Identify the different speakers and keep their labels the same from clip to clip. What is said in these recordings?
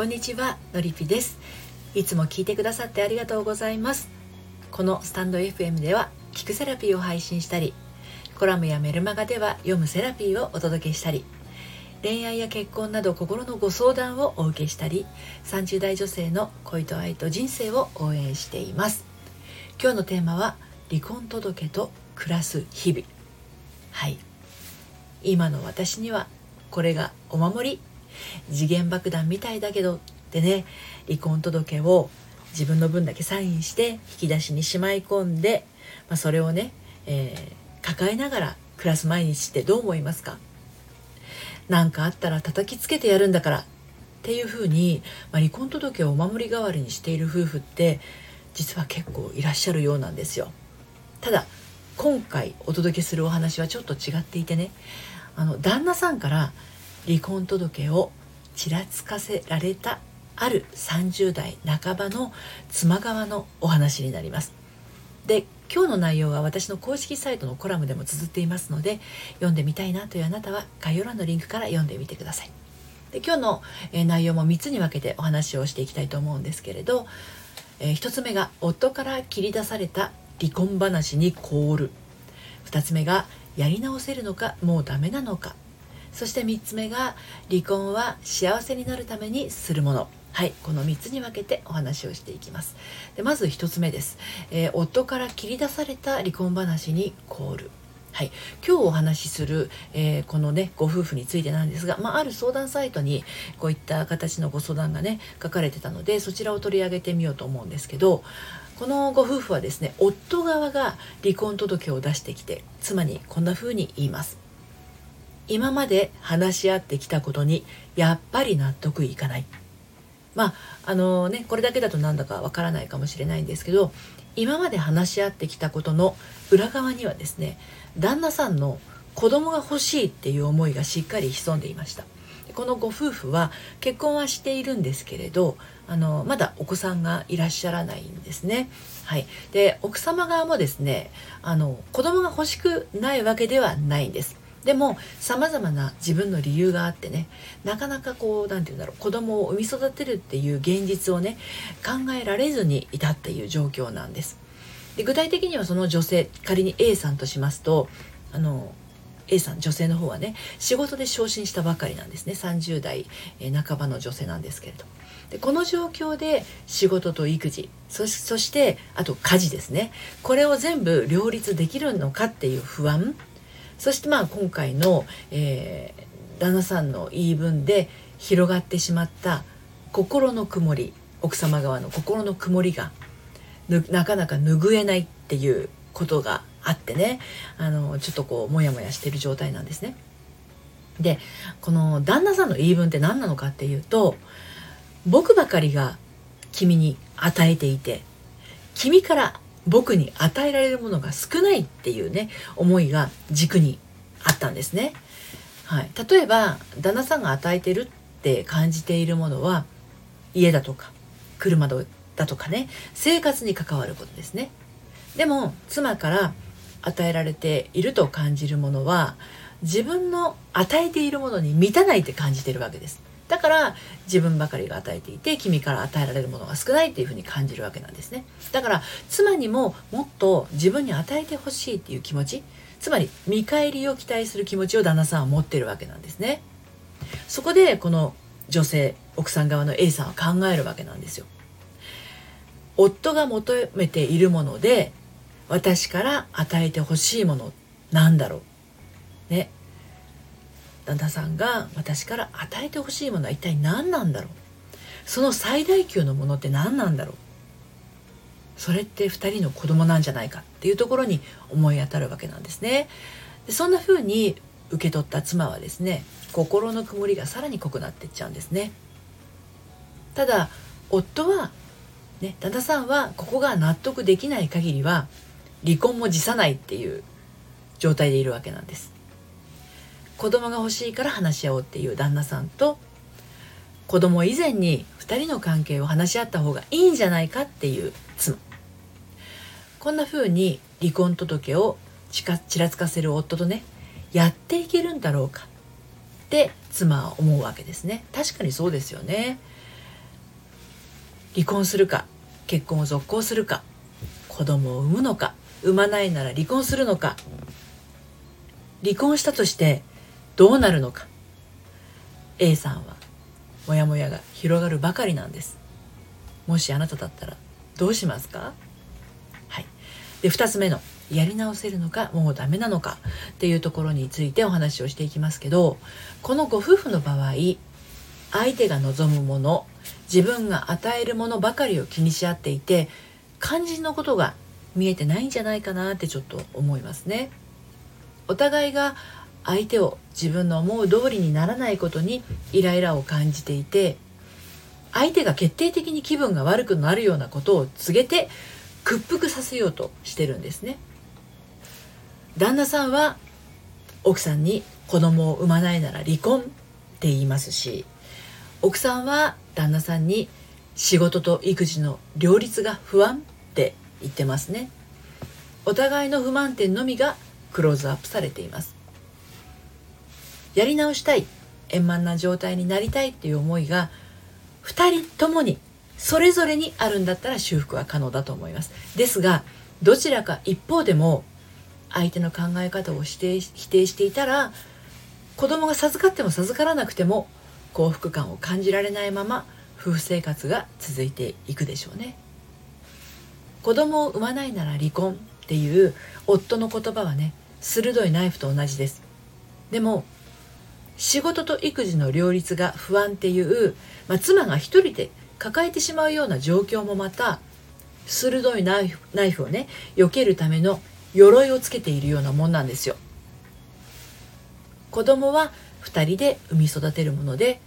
Speaker 1: こんにちはのりぴです。いつも聞いてくださってありがとうございます。このスタンド FM では聞くセラピーを配信したりコラムやメルマガでは読むセラピーをお届けしたり恋愛や結婚など心のご相談をお受けしたり30代女性の恋と愛と人生を応援しています。今日のテーマは離婚届と暮らす日々。はい。今の私にはこれがお守り。次元爆弾みたいだけどってね離婚届を自分の分だけサインして引き出しにしまい込んで、まあ、それをね、えー、抱えながら暮らす毎日ってどう思いますか？何かあったら叩きつけてやるんだからっていうふうに、まあ、離婚届をお守り代わりにしている夫婦って実は結構いらっしゃるようなんですよ。ただ今回お届けするお話はちょっと違っていてねあの旦那さんから離婚届をちらつかせられたある30代半ばの妻側のお話になります。で今日の内容は私の公式サイトのコラムでも綴っていますので読んでみたいなというあなたは概要欄のリンクから読んでみてください。で今日の、え内容も3つに分けてお話をしていきたいと思うんですけれど、えー、1つ目が夫から切り出された離婚話に凍る2つ目がやり直せるのかもうダメなのかそして3つ目が離婚は幸せになるためにするもの。はいこの3つに分けてお話をしていきます。でまず1つ目です、えー、夫から切り出された離婚話にコール。はい、今日お話しする、えー、このねご夫婦についてなんですが、まあ、ある相談サイトにこういった形のご相談がね書かれてたのでそちらを取り上げてみようと思うんですけどこのご夫婦はですね夫側が離婚届を出してきて妻にこんな風に言います。今まで話し合ってきたことにやっぱり納得いかないまああのねこれだけだとなんだかわからないかもしれないんですけど今まで話し合ってきたことの裏側にはですね旦那さんの子供が欲しいっていう思いがしっかり潜んでいましたこのご夫婦は結婚はしているんですけれどあのまだお子さんがいらっしゃらないんですね。はい、で奥様側もですねあの子供が欲しくないわけではないんです。でもさまざまな自分の理由があってねなかなかこう何て言うんだろう子供を産み育てるっていう現実をね考えられずにいたっていう状況なんです。で具体的にはその女性仮に A さんとしますとあの A さん女性の方はね仕事で昇進したばかりなんですね。30代半ばの女性なんですけれど。でこの状況で仕事と育児そしてあと家事ですね。これを全部両立できるのかっていう不安そしてまあ今回の、えー、旦那さんの言い分で広がってしまった心の曇り奥様側の心の曇りがなかなか拭えないっていうことがあってねあのちょっとこうモヤモヤしてる状態なんですね。でこの旦那さんの言い分って何なのかっていうと僕ばかりが君に与えていて君から僕に与えられるものが少ないっていうね思いが軸にあったんですね。はい、例えば旦那さんが与えてるって感じているものは家だとか車だとかね生活に関わることですね。でも妻から与えられていると感じるものは自分の与えているものに満たないって感じてるわけです。だから自分ばかりが与えていて君から与えられるものが少ないっていうふうに感じるわけなんですね。だから妻にももっと自分に与えてほしいっていう気持ちつまり見返りを期待する気持ちを旦那さんは持ってるわけなんですね。そこでこの女性奥さん側の A さんは考えるわけなんですよ。夫が求めているもので私から与えてほしいものなんだろう。ね。旦那さんが私から与えてほしいものは一体何なんだろう？その最大級のものって何なんだろう？それって2人の子供なんじゃないかっていうところに思い当たるわけなんですね。でそんな風に受け取った妻はですね心の曇りがさらに濃くなっていっちゃうんですね。ただ夫はね旦那さんはここが納得できない限りは離婚も辞さないっていう状態でいるわけなんです。子供が欲しいから話し合おうっていう旦那さんと子供以前に2人の関係を話し合った方がいいんじゃないかっていう妻。こんな風に離婚届をちらつかせる夫とねやっていけるんだろうかって妻は思うわけですね。確かにそうですよね。離婚するか結婚を続行するか子供を産むのか産まないなら離婚するのか。離婚したとしてどうなるのか？A さんはモヤモヤが広がるばかりなんです。もしあなただったらどうしますか？はい。で2つ目のやり直せるのかもうダメなのかっていうところについてお話をしていきますけどこのご夫婦の場合相手が望むもの自分が与えるものばかりを気にし合っていて肝心のことが見えてないんじゃないかなってちょっと思いますね。お互いが相手を自分の思う通りにならないことにイライラを感じていて相手が決定的に気分が悪くなるようなことを告げて屈服させようとしてるんですね。旦那さんは奥さんに子供を産まないなら離婚って言いますし奥さんは旦那さんに仕事と育児の両立が不安って言ってますね。お互いの不満点のみがクローズアップされています。やり直したい円満な状態になりたいっていう思いが2人ともにそれぞれにあるんだったら修復は可能だと思います。ですがどちらか一方でも相手の考え方を否定否定していたら子供が授かっても授からなくても幸福感を感じられないまま夫婦生活が続いていくでしょうね。子供を産まないなら離婚っていう夫の言葉はね鋭いナイフと同じです。でも仕事と育児の両立が不安っていう、まあ、妻が一人で抱えてしまうような状況もまた鋭いナイフナイフをね避けるための鎧をつけているようなもんなんですよ。子供は2人で産み育てるもので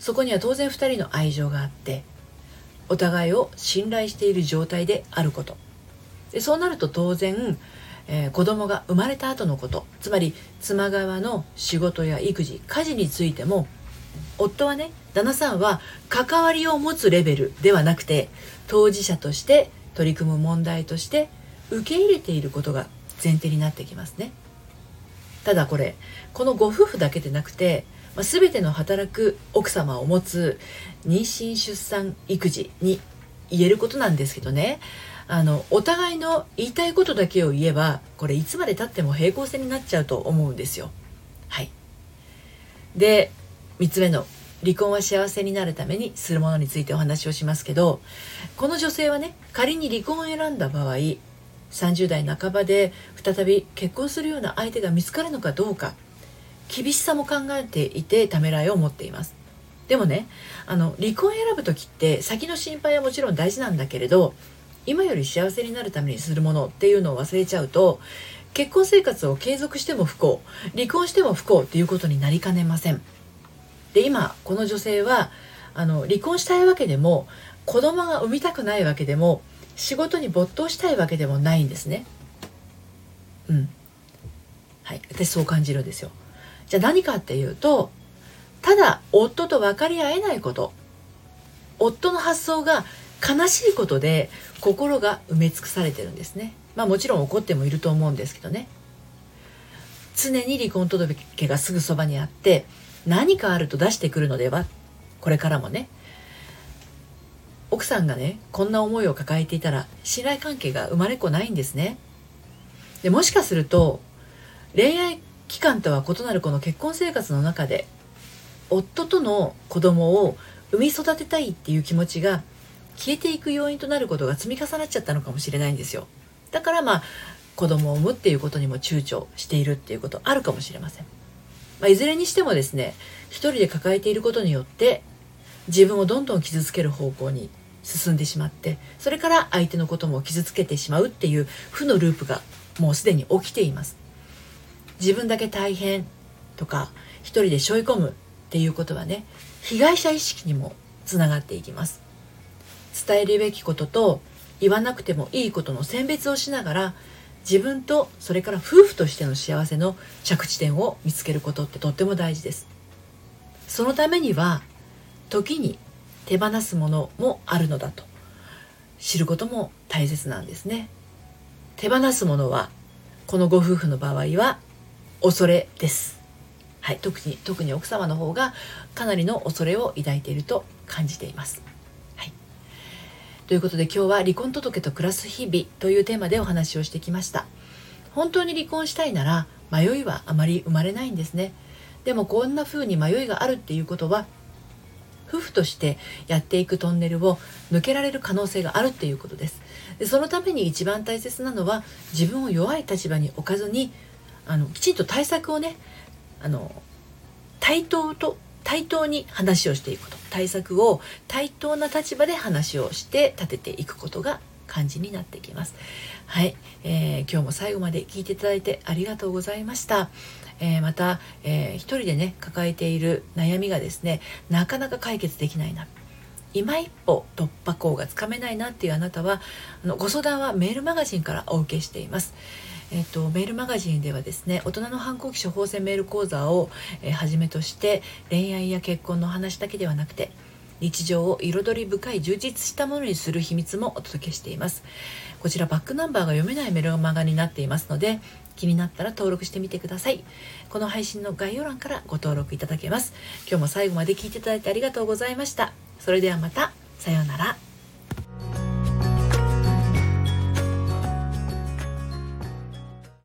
Speaker 1: そこには当然2人の愛情があってお互いを信頼している状態であること。でそうなると当然えー、子供が生まれた後のこと。つまり妻側の仕事や育児家事についても夫はね旦那さんは関わりを持つレベルではなくて当事者として取り組む問題として受け入れていることが前提になってきますね。ただこれこのご夫婦だけでなくて、まあ、全ての働く奥様を持つ妊娠出産育児に言えることなんですけどね。あのお互いの言いたいことだけを言えばこれいつまでたっても平行線になっちゃうと思うんですよ。はい、で3つ目の離婚は幸せになるためにするものについてお話をしますけどこの女性はね仮に離婚を選んだ場合30代半ばで再び結婚するような相手が見つかるのかどうか厳しさも考えていてためらいを持っていますでもねあの離婚を選ぶ時って先の心配はもちろん大事なんだけれど今より幸せになるためにするものっていうのを忘れちゃうと結婚生活を継続しても不幸離婚しても不幸っていうことになりかねません。で今この女性はあの離婚したいわけでも子供が産みたくないわけでも仕事に没頭したいわけでもないんですね。うん。はい。私そう感じるんですよ。じゃあ何かっていうとただ夫と分かり合えないこと。夫の発想が悲しいことで心が埋め尽くされてるんですね。まあもちろん怒ってもいると思うんですけどね。常に離婚届がすぐそばにあって何かあると出してくるのではこれからもね。奥さんがねこんな思いを抱えていたら信頼関係が生まれっこないんですね。でもしかすると恋愛期間とは異なるこの結婚生活の中で夫との子供を産み育てたいっていう気持ちが消えていく要因となることが積み重なっちゃったのかもしれないんですよ。だからまあ子供を産むっていうことにも躊躇しているっていうことあるかもしれません、まあ、いずれにしてもですね一人で抱えていることによって自分をどんどん傷つける方向に進んでしまってそれから相手のことも傷つけてしまうっていう負のループがもうすでに起きています。自分だけ大変とか一人で背負い込むっていうことはね被害者意識にもつながっていきます。伝えるべきことと言わなくてもいいことの選別をしながら自分とそれから夫婦としての幸せの着地点を見つけることってとっても大事です。そのためには時に手放すものもあるのだと。知ることも大切なんですね。手放すものはこのご夫婦の場合は恐れです。はい特に特に奥様の方がかなりの恐れを抱いていると感じています。ということで今日は離婚届と暮らす日々というテーマでお話をしてきました。本当に離婚したいなら迷いはあまり生まれないんですね。でもこんな風に迷いがあるっていうことは夫婦としてやっていくトンネルを抜けられる可能性があるっていうことです。でそのために一番大切なのは自分を弱い立場に置かずにあのきちんと対策をねあの対等と対等に話をしていくこと。対策を対等な立場で話をして立てていくことが感じになってきます。はい、えー、今日も最後まで聞いていただいてありがとうございました。えー、また、えー、一人でね抱えている悩みがですねなかなか解決できないな。今一歩突破口がつかめないなっていうあなたはあのご相談はメールマガジンからお受けしています。えっと、メールマガジンではですね大人の反抗期処方箋メール講座を、えー、はじめとして恋愛や結婚の話だけではなくて日常を彩り深い充実したものにする秘密もお届けしています。こちらバックナンバーが読めないメルマガになっていますので気になったら登録してみてください。この配信の概要欄からご登録いただけます。今日も最後まで聞いていただいてありがとうございました。それではまた。さようなら。